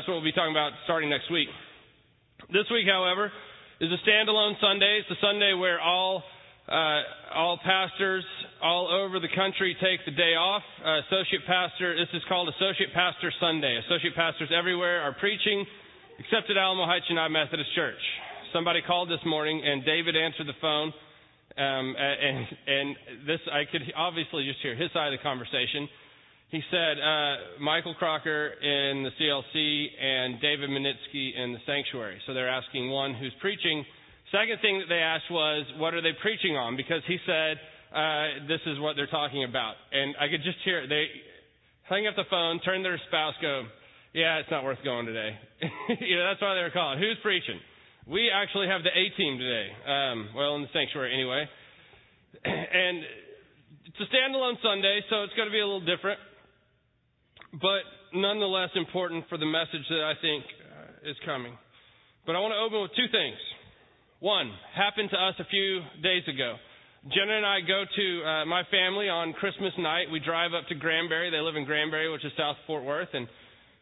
That's what we'll be talking about starting next week. This week, however, is a standalone Sunday. It's a Sunday where all uh, all pastors all over the country take the day off. Uh, associate pastor, this is called Associate Pastor Sunday. Associate pastors everywhere are preaching, except at Alamo Heights United Methodist Church. Somebody called this morning, and David answered the phone. Um, and and this I could obviously just hear his side of the conversation he said uh, Michael Crocker in the CLC and David Minitsky in the sanctuary. So they're asking one who's preaching. Second thing that they asked was, what are they preaching on? Because he said, uh, this is what they're talking about. And I could just hear it. They hung up the phone, turned their spouse, go, yeah, it's not worth going today. you know, that's why they were calling. Who's preaching? We actually have the A team today. Um, well, in the sanctuary anyway. and it's a standalone Sunday, so it's going to be a little different but nonetheless important for the message that I think uh, is coming. But I want to open with two things. One happened to us a few days ago. Jenna and I go to uh, my family on Christmas night. We drive up to Granbury. They live in Granbury, which is South Fort Worth, and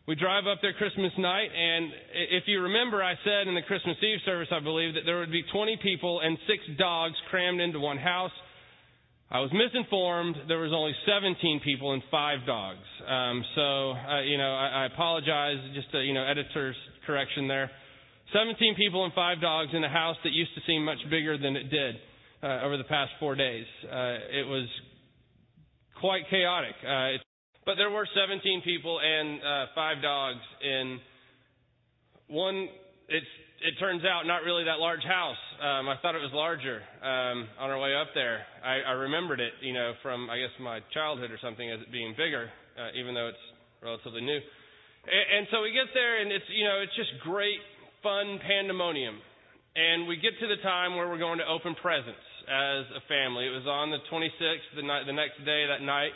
we drive up there Christmas night. And if you remember, I said in the Christmas Eve service, I believe, that there would be 20 people and six dogs crammed into one house. I was misinformed. There was only 17 people and five dogs. Um, so, uh, you know, I, I apologize. Just a, you know, editor's correction there. 17 people and five dogs in a house that used to seem much bigger than it did uh, over the past four days. Uh, it was quite chaotic. Uh, but there were 17 people and uh, five dogs in one. It's it turns out not really that large house. Um, I thought it was larger um, on our way up there. I, I remembered it, you know, from I guess my childhood or something as it being bigger, uh, even though it's relatively new. And, and so we get there, and it's you know it's just great fun pandemonium. And we get to the time where we're going to open presents as a family. It was on the 26th, the night, the next day, that night,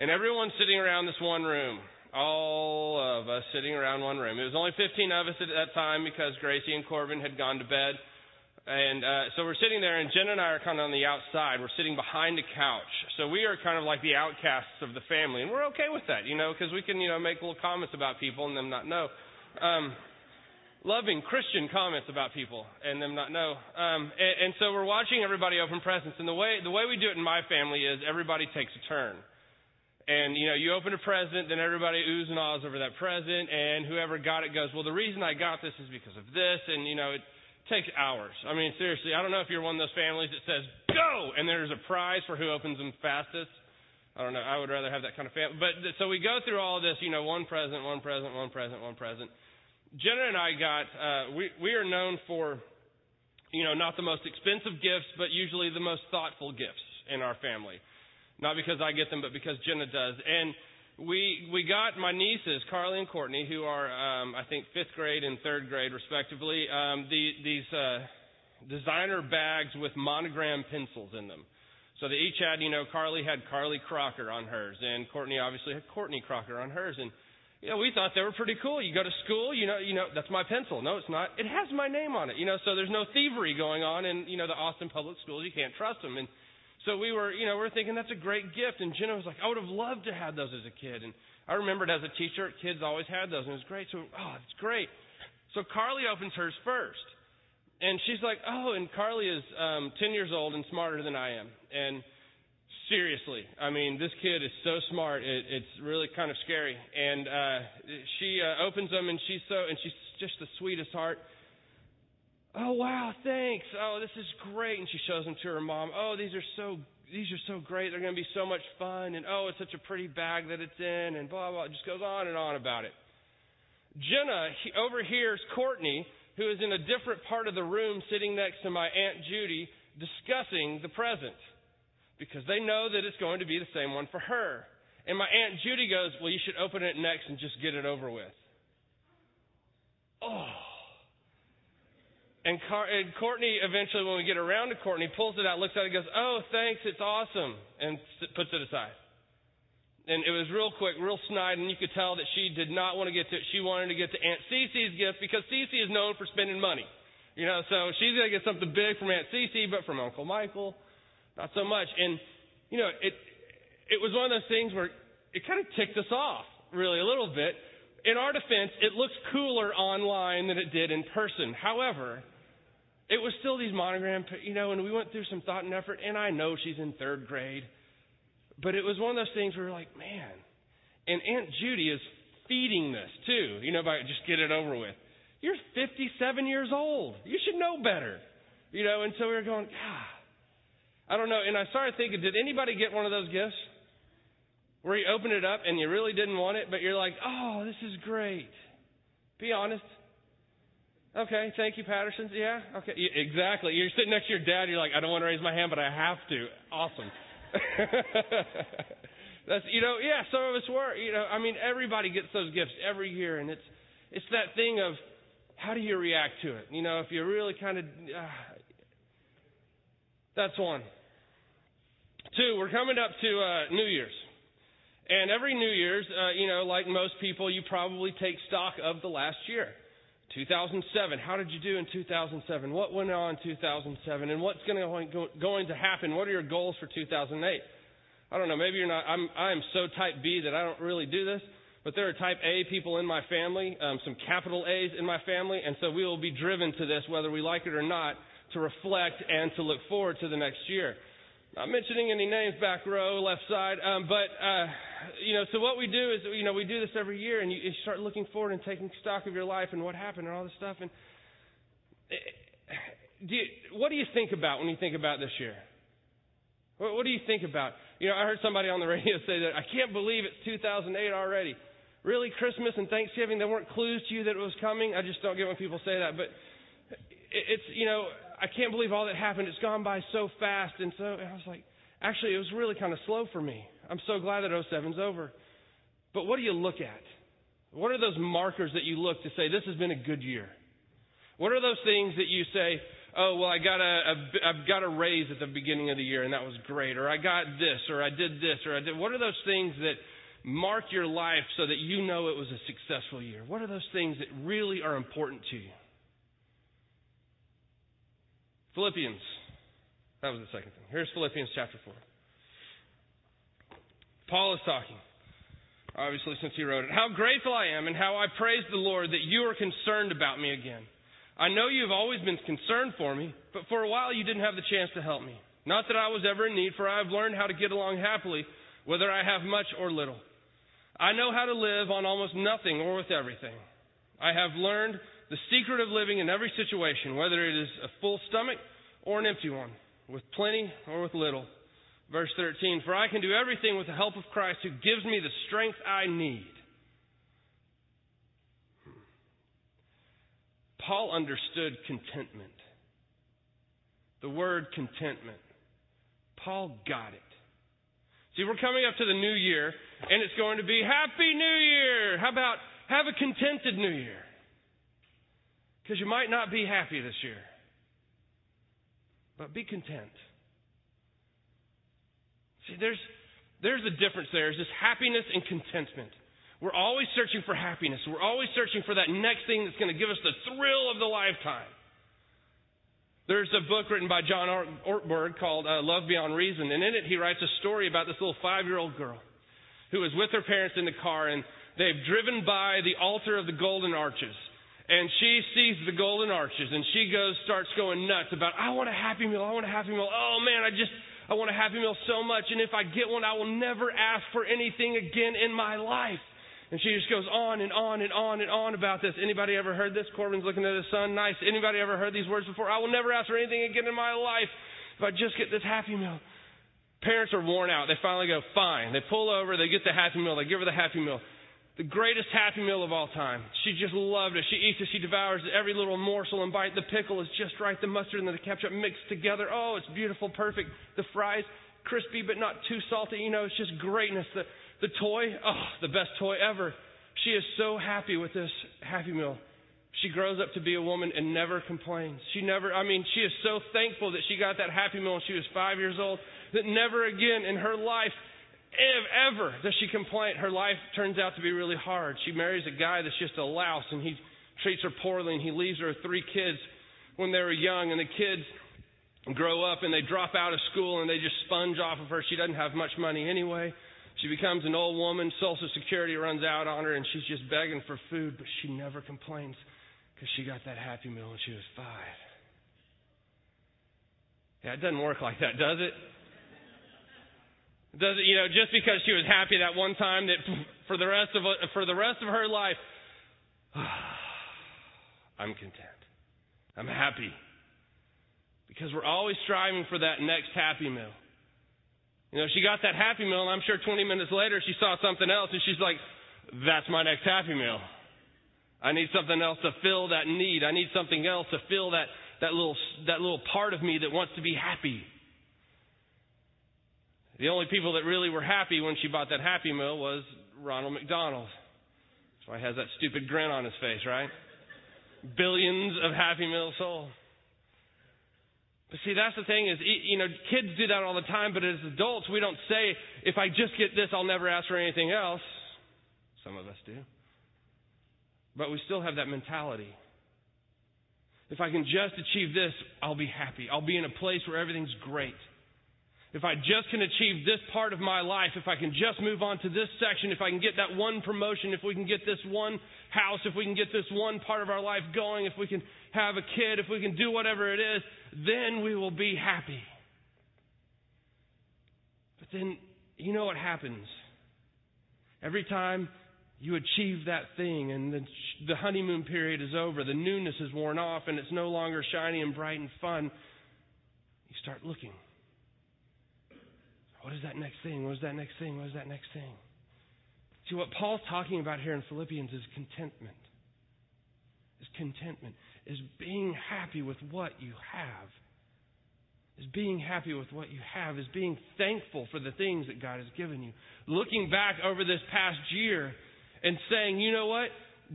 and everyone's sitting around this one room all of us sitting around one room. It was only 15 of us at that time because Gracie and Corbin had gone to bed. And uh, so we're sitting there, and Jen and I are kind of on the outside. We're sitting behind a couch. So we are kind of like the outcasts of the family, and we're okay with that, you know, because we can, you know, make little comments about people and them not know. Um, loving Christian comments about people and them not know. Um, and, and so we're watching everybody open presents, and the way the way we do it in my family is everybody takes a turn. And you know, you open a present, then everybody oohs and ahs over that present, and whoever got it goes, "Well, the reason I got this is because of this," and you know, it takes hours. I mean, seriously, I don't know if you're one of those families that says "Go!" and there's a prize for who opens them fastest. I don't know. I would rather have that kind of family. But so we go through all this, you know, one present, one present, one present, one present. Jenna and I got uh, we we are known for, you know, not the most expensive gifts, but usually the most thoughtful gifts in our family. Not because I get them, but because Jenna does. And we we got my nieces, Carly and Courtney, who are um, I think fifth grade and third grade respectively, um, the, these uh, designer bags with monogram pencils in them. So they each had, you know, Carly had Carly Crocker on hers, and Courtney obviously had Courtney Crocker on hers, and you know we thought they were pretty cool. You go to school, you know, you know that's my pencil. No, it's not. It has my name on it. You know, so there's no thievery going on in you know the Austin public schools. You can't trust them, and so we were, you know, we are thinking that's a great gift. And Jenna was like, I would have loved to have those as a kid. And I remembered as a teacher, kids always had those, and it was great. So, oh, it's great. So Carly opens hers first. And she's like, oh, and Carly is um, 10 years old and smarter than I am. And seriously, I mean, this kid is so smart, it, it's really kind of scary. And uh, she uh, opens them, and she's so, and she's just the sweetest heart. Oh wow, thanks. Oh, this is great. And she shows them to her mom. Oh, these are so these are so great. They're going to be so much fun. And oh, it's such a pretty bag that it's in. And blah blah. It just goes on and on about it. Jenna he, overhears Courtney, who is in a different part of the room, sitting next to my aunt Judy, discussing the present because they know that it's going to be the same one for her. And my aunt Judy goes, "Well, you should open it next and just get it over with." Oh. And, Car- and Courtney, eventually, when we get around to Courtney, pulls it out, looks at it, goes, "Oh, thanks, it's awesome," and puts it aside. And it was real quick, real snide, and you could tell that she did not want to get to it. She wanted to get to Aunt Cece's gift because Cece is known for spending money. You know, so she's going to get something big from Aunt Cece, but from Uncle Michael, not so much. And, you know, it, it was one of those things where it kind of ticked us off, really, a little bit in our defense, it looks cooler online than it did in person. However, it was still these monogram, you know, and we went through some thought and effort, and I know she's in third grade, but it was one of those things where we're like, man, and Aunt Judy is feeding this too, you know, by just get it over with. You're 57 years old. You should know better, you know, and so we were going, ah, I don't know, and I started thinking, did anybody get one of those gifts? where you open it up and you really didn't want it, but you're like, oh, this is great. Be honest. Okay, thank you, Patterson. Yeah, okay, yeah, exactly. You're sitting next to your dad. You're like, I don't want to raise my hand, but I have to. Awesome. That's you know, yeah. Some of us were. You know, I mean, everybody gets those gifts every year, and it's it's that thing of how do you react to it? You know, if you're really kind of uh, that's one. Two, we're coming up to uh, New Year's. And every New Year's, uh, you know, like most people, you probably take stock of the last year. 2007. How did you do in 2007? What went on in 2007? And what's going to, going to happen? What are your goals for 2008? I don't know. Maybe you're not. I'm, I'm so type B that I don't really do this. But there are type A people in my family, um, some capital A's in my family. And so we will be driven to this, whether we like it or not, to reflect and to look forward to the next year. Not mentioning any names, back row, left side. Um, but, uh, you know, so what we do is, you know, we do this every year, and you, you start looking forward and taking stock of your life and what happened and all this stuff. And eh, do you, what do you think about when you think about this year? What, what do you think about? You know, I heard somebody on the radio say that I can't believe it's 2008 already. Really, Christmas and Thanksgiving, they weren't clues to you that it was coming. I just don't get when people say that. But it's, you know, I can't believe all that happened. It's gone by so fast. And so and I was like, actually, it was really kind of slow for me. I'm so glad that 07's over. But what do you look at? What are those markers that you look to say, this has been a good year? What are those things that you say, oh, well, I got a, a, I've got a raise at the beginning of the year and that was great, or I got this, or I did this, or I did. What are those things that mark your life so that you know it was a successful year? What are those things that really are important to you? Philippians. That was the second thing. Here's Philippians chapter 4. Paul is talking, obviously, since he wrote it. How grateful I am and how I praise the Lord that you are concerned about me again. I know you've always been concerned for me, but for a while you didn't have the chance to help me. Not that I was ever in need, for I have learned how to get along happily, whether I have much or little. I know how to live on almost nothing or with everything. I have learned the secret of living in every situation, whether it is a full stomach or an empty one, with plenty or with little. Verse 13 For I can do everything with the help of Christ who gives me the strength I need. Paul understood contentment. The word contentment. Paul got it. See, we're coming up to the new year, and it's going to be Happy New Year! How about have a contented New Year? Because you might not be happy this year. But be content. See, there's, there's a difference there. Is this happiness and contentment. We're always searching for happiness. We're always searching for that next thing that's going to give us the thrill of the lifetime. There's a book written by John Ortberg called uh, Love Beyond Reason, and in it he writes a story about this little five-year-old girl who was with her parents in the car, and they've driven by the altar of the Golden Arches. And she sees the golden arches and she goes, starts going nuts about, I want a happy meal. I want a happy meal. Oh man, I just, I want a happy meal so much. And if I get one, I will never ask for anything again in my life. And she just goes on and on and on and on about this. Anybody ever heard this? Corbin's looking at his son. Nice. Anybody ever heard these words before? I will never ask for anything again in my life if I just get this happy meal. Parents are worn out. They finally go, fine. They pull over. They get the happy meal. They give her the happy meal the greatest happy meal of all time. She just loved it. She eats it. She devours. Every little morsel and bite. The pickle is just right. The mustard and the ketchup mixed together. Oh, it's beautiful, perfect. The fries, crispy but not too salty. You know, it's just greatness. The, the toy, oh, the best toy ever. She is so happy with this happy meal. She grows up to be a woman and never complains. She never, I mean, she is so thankful that she got that happy meal when she was five years old that never again in her life ever does she complain. Her life turns out to be really hard. She marries a guy that's just a louse and he treats her poorly and he leaves her three kids when they were young and the kids grow up and they drop out of school and they just sponge off of her. She doesn't have much money anyway. She becomes an old woman. Social Security runs out on her, and she's just begging for food, but she never complains because she got that Happy Meal when she was five. Yeah, it doesn't work like that, does it? Does? You know, just because she was happy that one time, that for the rest of for the rest of her life, I'm content. I'm happy because we're always striving for that next Happy Meal. You know, she got that Happy Meal, and I'm sure 20 minutes later she saw something else, and she's like, "That's my next Happy Meal." I need something else to fill that need. I need something else to fill that, that, little, that little part of me that wants to be happy. The only people that really were happy when she bought that Happy Meal was Ronald McDonald. That's why he has that stupid grin on his face, right? Billions of Happy Meal sold. But see, that's the thing is, you know, kids do that all the time, but as adults, we don't say, if I just get this, I'll never ask for anything else. Some of us do. But we still have that mentality. If I can just achieve this, I'll be happy. I'll be in a place where everything's great. If I just can achieve this part of my life, if I can just move on to this section, if I can get that one promotion, if we can get this one house, if we can get this one part of our life going, if we can have a kid, if we can do whatever it is, then we will be happy. But then, you know what happens? Every time you achieve that thing and the, the honeymoon period is over, the newness is worn off, and it's no longer shiny and bright and fun, you start looking. What is that next thing? What is that next thing? What is that next thing? See, what Paul's talking about here in Philippians is contentment. Is contentment. Is being happy with what you have. Is being happy with what you have. Is being thankful for the things that God has given you. Looking back over this past year and saying, you know what?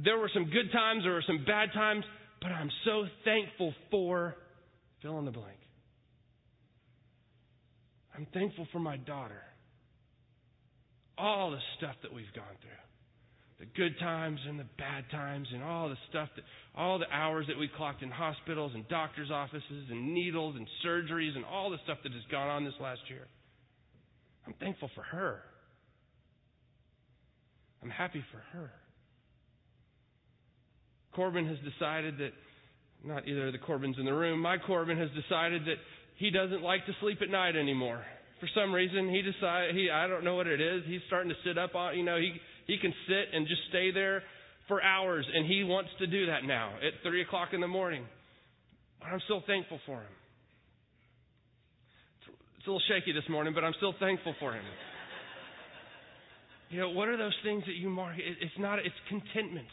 There were some good times, there were some bad times, but I'm so thankful for fill in the blank. I'm thankful for my daughter. All the stuff that we've gone through. The good times and the bad times and all the stuff that all the hours that we clocked in hospitals and doctors' offices and needles and surgeries and all the stuff that has gone on this last year. I'm thankful for her. I'm happy for her. Corbin has decided that, not either of the Corbins in the room, my Corbin has decided that he doesn't like to sleep at night anymore. For some reason, he decided, he, I don't know what it is. He's starting to sit up on, you know, he, he can sit and just stay there for hours, and he wants to do that now at 3 o'clock in the morning. But I'm still thankful for him. It's a little shaky this morning, but I'm still thankful for him. You know, what are those things that you mark? It's not, it's contentment.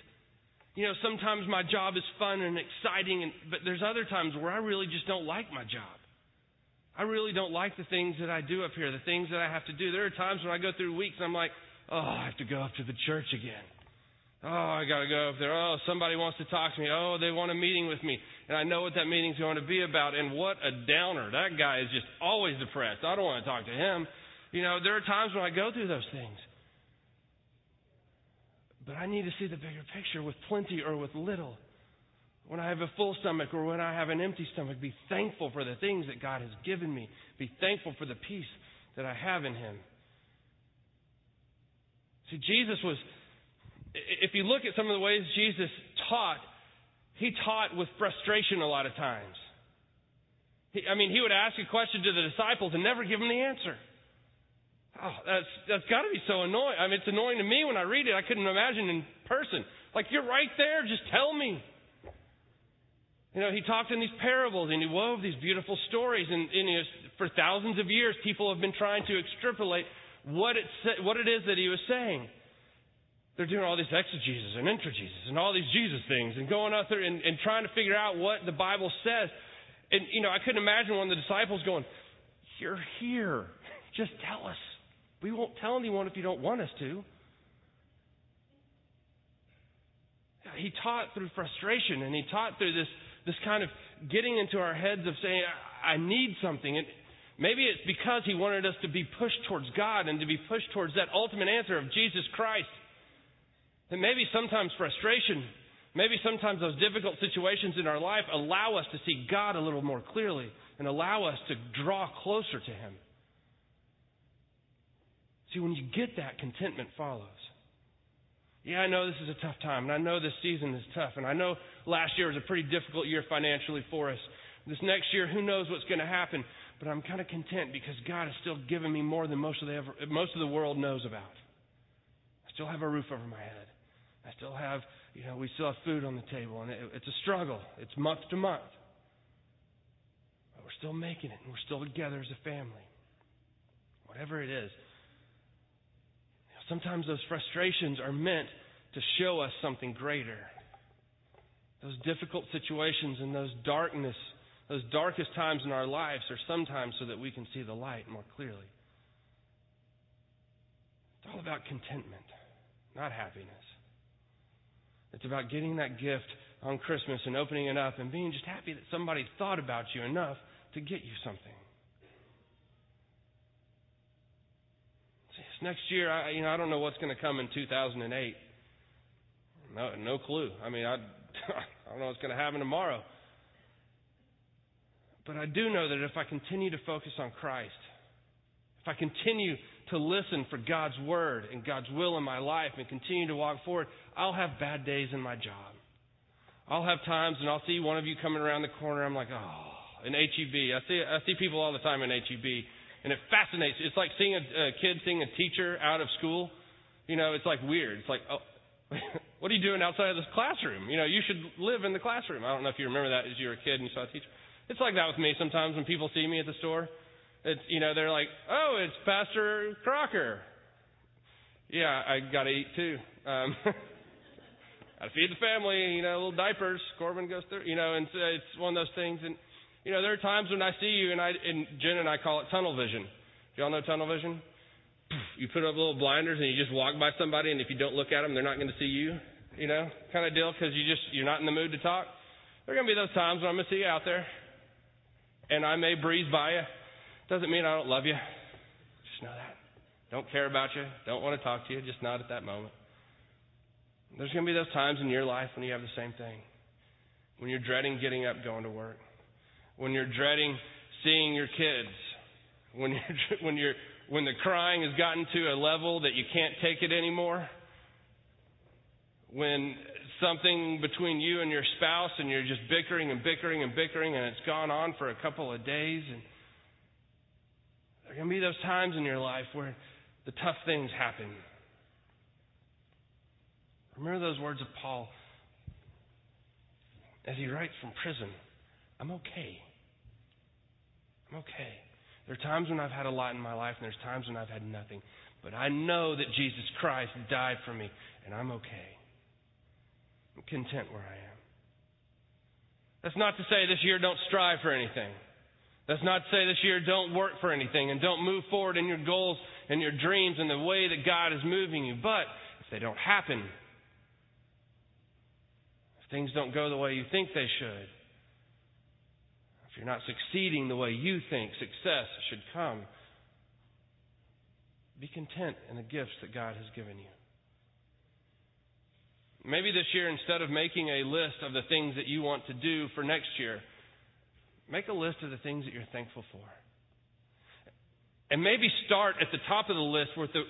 You know, sometimes my job is fun and exciting, and, but there's other times where I really just don't like my job. I really don't like the things that I do up here, the things that I have to do. There are times when I go through weeks and I'm like, oh, I have to go up to the church again. Oh, I got to go up there. Oh, somebody wants to talk to me. Oh, they want a meeting with me. And I know what that meeting's going to be about. And what a downer. That guy is just always depressed. I don't want to talk to him. You know, there are times when I go through those things. But I need to see the bigger picture with plenty or with little. When I have a full stomach or when I have an empty stomach, be thankful for the things that God has given me. Be thankful for the peace that I have in Him. See, Jesus was, if you look at some of the ways Jesus taught, He taught with frustration a lot of times. He, I mean, He would ask a question to the disciples and never give them the answer. Oh, that's that's got to be so annoying. I mean, it's annoying to me when I read it. I couldn't imagine in person. Like you're right there, just tell me. You know, he talked in these parables and he wove these beautiful stories, and, and for thousands of years, people have been trying to extrapolate what it what it is that he was saying. They're doing all these exegesis and intragesis and all these Jesus things and going out there and, and trying to figure out what the Bible says. And you know, I couldn't imagine one of the disciples going, "You're here, just tell us." We won't tell anyone if you don't want us to. He taught through frustration and he taught through this, this kind of getting into our heads of saying, I need something. And maybe it's because he wanted us to be pushed towards God and to be pushed towards that ultimate answer of Jesus Christ. That maybe sometimes frustration, maybe sometimes those difficult situations in our life allow us to see God a little more clearly and allow us to draw closer to him. See, when you get that, contentment follows. Yeah, I know this is a tough time, and I know this season is tough, and I know last year was a pretty difficult year financially for us. This next year, who knows what's going to happen? But I'm kind of content because God has still given me more than most of the ever, most of the world knows about. I still have a roof over my head. I still have, you know, we still have food on the table, and it, it's a struggle. It's month to month, but we're still making it, and we're still together as a family. Whatever it is. Sometimes those frustrations are meant to show us something greater. Those difficult situations and those darkness those darkest times in our lives are sometimes so that we can see the light more clearly. It's all about contentment, not happiness. It's about getting that gift on Christmas and opening it up and being just happy that somebody thought about you enough to get you something. See, this next year, I, you know, I don't know what's going to come in 2008. No, no clue. I mean, I, I don't know what's going to happen tomorrow. But I do know that if I continue to focus on Christ, if I continue to listen for God's word and God's will in my life and continue to walk forward, I'll have bad days in my job. I'll have times and I'll see one of you coming around the corner. I'm like, oh, in HEB. I see, I see people all the time in HEB, and it fascinates. It's like seeing a, a kid seeing a teacher out of school. You know, it's like weird. It's like, oh, what are you doing outside of this classroom? You know, you should live in the classroom. I don't know if you remember that as you were a kid and you saw a teacher. It's like that with me sometimes when people see me at the store. It's you know they're like, oh, it's Pastor Crocker. Yeah, I got to eat too. Um, to feed the family. You know, little diapers. Corbin goes through. You know, and so it's one of those things. And you know, there are times when I see you, and I and Jen and I call it tunnel vision. Y'all know tunnel vision? You put up little blinders and you just walk by somebody, and if you don't look at them, they're not going to see you. You know, kind of deal because you just you're not in the mood to talk. There are going to be those times when I'm going to see you out there and I may breeze by you. Doesn't mean I don't love you. Just know that. Don't care about you. Don't want to talk to you. Just not at that moment. There's going to be those times in your life when you have the same thing. When you're dreading getting up, going to work. When you're dreading seeing your kids. When you're, when you're, when the crying has gotten to a level that you can't take it anymore. When something between you and your spouse and you're just bickering and bickering and bickering and it's gone on for a couple of days and there are going to be those times in your life where the tough things happen. Remember those words of Paul as he writes from prison I'm okay. I'm okay. There are times when I've had a lot in my life, and there's times when I've had nothing. But I know that Jesus Christ died for me, and I'm okay. I'm content where I am. That's not to say this year don't strive for anything. That's not to say this year don't work for anything and don't move forward in your goals and your dreams and the way that God is moving you. But if they don't happen, if things don't go the way you think they should, if you're not succeeding the way you think success should come, be content in the gifts that God has given you. Maybe this year, instead of making a list of the things that you want to do for next year, make a list of the things that you're thankful for. And maybe start at the top of the list with the,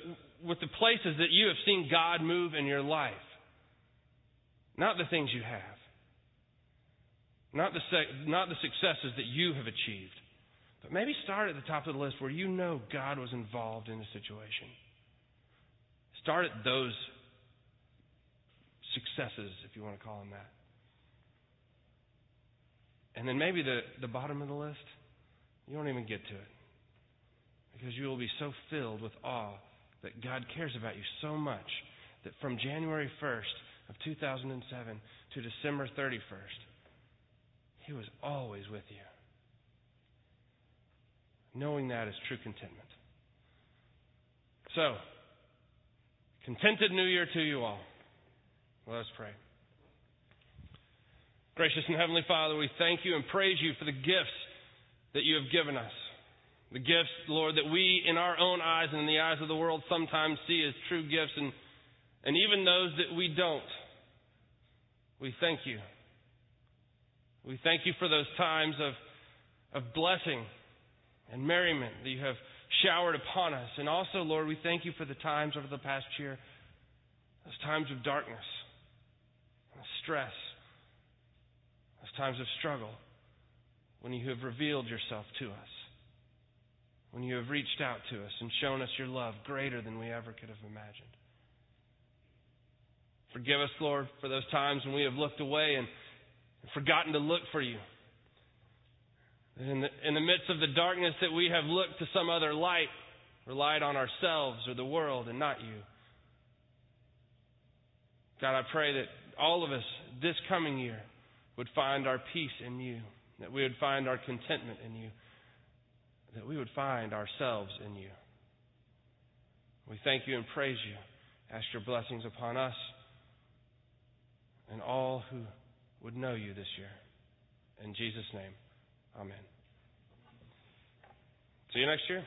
with the places that you have seen God move in your life. Not the things you have. Not the, not the successes that you have achieved. But maybe start at the top of the list where you know God was involved in the situation. Start at those successes, if you want to call them that. And then maybe the, the bottom of the list, you won't even get to it. Because you will be so filled with awe that God cares about you so much that from January 1st of 2007 to December 31st, He was always with you. Knowing that is true contentment. So, contented New Year to you all. Let us pray. Gracious and Heavenly Father, we thank you and praise you for the gifts that you have given us. The gifts, Lord, that we, in our own eyes and in the eyes of the world, sometimes see as true gifts, and, and even those that we don't. We thank you. We thank you for those times of, of blessing and merriment that you have showered upon us. And also, Lord, we thank you for the times over the past year, those times of darkness, stress, those times of struggle, when you have revealed yourself to us, when you have reached out to us and shown us your love greater than we ever could have imagined. Forgive us, Lord, for those times when we have looked away and forgotten to look for you. In the, in the midst of the darkness that we have looked to some other light, relied on ourselves or the world and not you. God, I pray that all of us this coming year would find our peace in you, that we would find our contentment in you, that we would find ourselves in you. We thank you and praise you. Ask your blessings upon us and all who would know you this year. In Jesus' name, amen. See you next year.